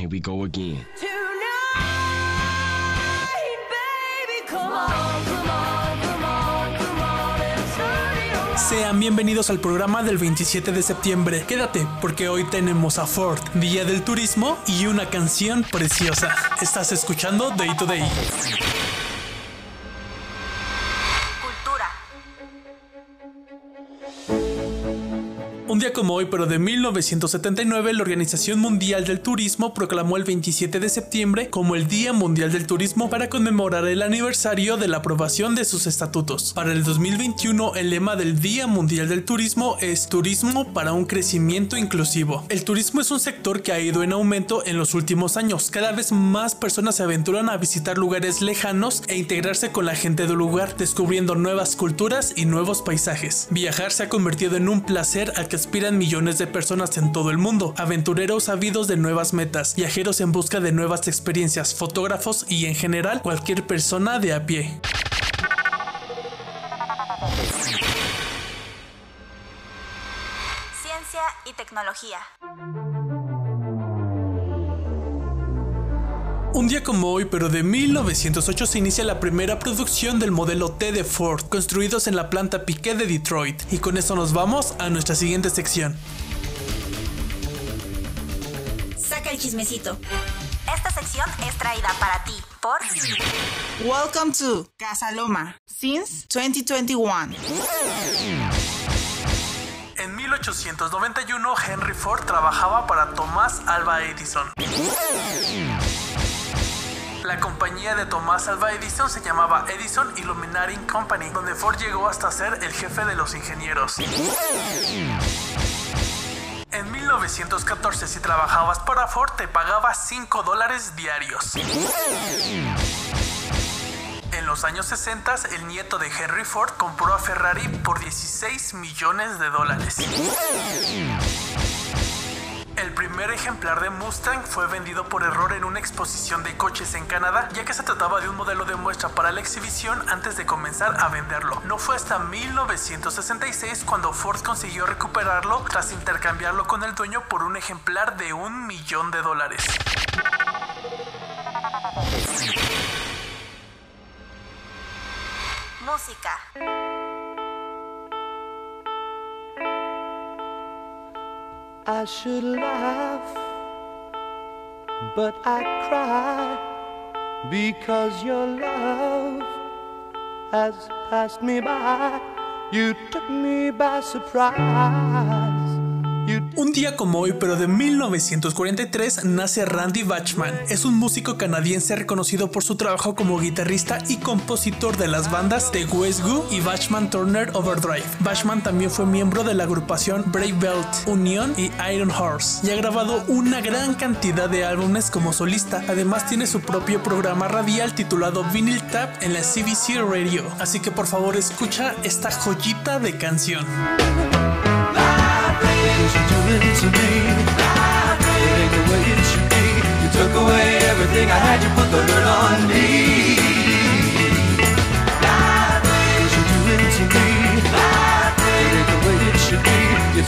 Here we go again. Sean bienvenidos al programa del 27 de septiembre. Quédate porque hoy tenemos a Ford, Día del Turismo y una canción preciosa. Estás escuchando Day to Day. Un día como hoy, pero de 1979, la Organización Mundial del Turismo proclamó el 27 de septiembre como el Día Mundial del Turismo para conmemorar el aniversario de la aprobación de sus estatutos. Para el 2021, el lema del Día Mundial del Turismo es Turismo para un crecimiento inclusivo. El turismo es un sector que ha ido en aumento en los últimos años. Cada vez más personas se aventuran a visitar lugares lejanos e integrarse con la gente del lugar, descubriendo nuevas culturas y nuevos paisajes. Viajar se ha convertido en un placer al que aspiran millones de personas en todo el mundo, aventureros ávidos de nuevas metas, viajeros en busca de nuevas experiencias, fotógrafos y en general cualquier persona de a pie. Ciencia y tecnología. Un día como hoy, pero de 1908 se inicia la primera producción del modelo T de Ford, construidos en la planta Piquet de Detroit. Y con eso nos vamos a nuestra siguiente sección. Saca el chismecito. Esta sección es traída para ti por Welcome to Casa Loma since 2021. En 1891 Henry Ford trabajaba para Thomas Alva Edison. La compañía de Thomas Alva Edison se llamaba Edison Illuminating Company, donde Ford llegó hasta ser el jefe de los ingenieros. En 1914, si trabajabas para Ford, te pagaba 5 dólares diarios. En los años 60, el nieto de Henry Ford compró a Ferrari por 16 millones de dólares. Primer ejemplar de Mustang fue vendido por error en una exposición de coches en Canadá, ya que se trataba de un modelo de muestra para la exhibición antes de comenzar a venderlo. No fue hasta 1966 cuando Ford consiguió recuperarlo tras intercambiarlo con el dueño por un ejemplar de un millón de dólares. música. I should laugh, but I cry because your love has passed me by. You took me by surprise. Un día como hoy, pero de 1943, nace Randy Bachman. Es un músico canadiense reconocido por su trabajo como guitarrista y compositor de las bandas de West Goo y Bachman Turner Overdrive. Bachman también fue miembro de la agrupación Brave Belt, Union y Iron Horse y ha grabado una gran cantidad de álbumes como solista. Además tiene su propio programa radial titulado Vinyl Tap en la CBC Radio. Así que por favor escucha esta joyita de canción.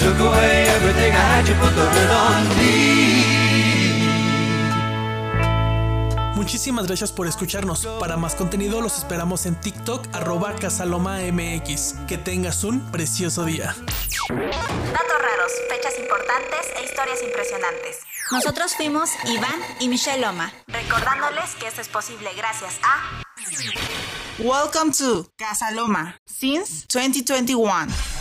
Took away everything I had, you put the hurt on me. Muchísimas gracias por escucharnos. Para más contenido los esperamos en TikTok arroba casalomamx. Que tengas un precioso día. Datos raros, fechas importantes e historias impresionantes. Nosotros fuimos Iván y Michelle Loma, recordándoles que esto es posible gracias a... Welcome to Casa Loma since 2021.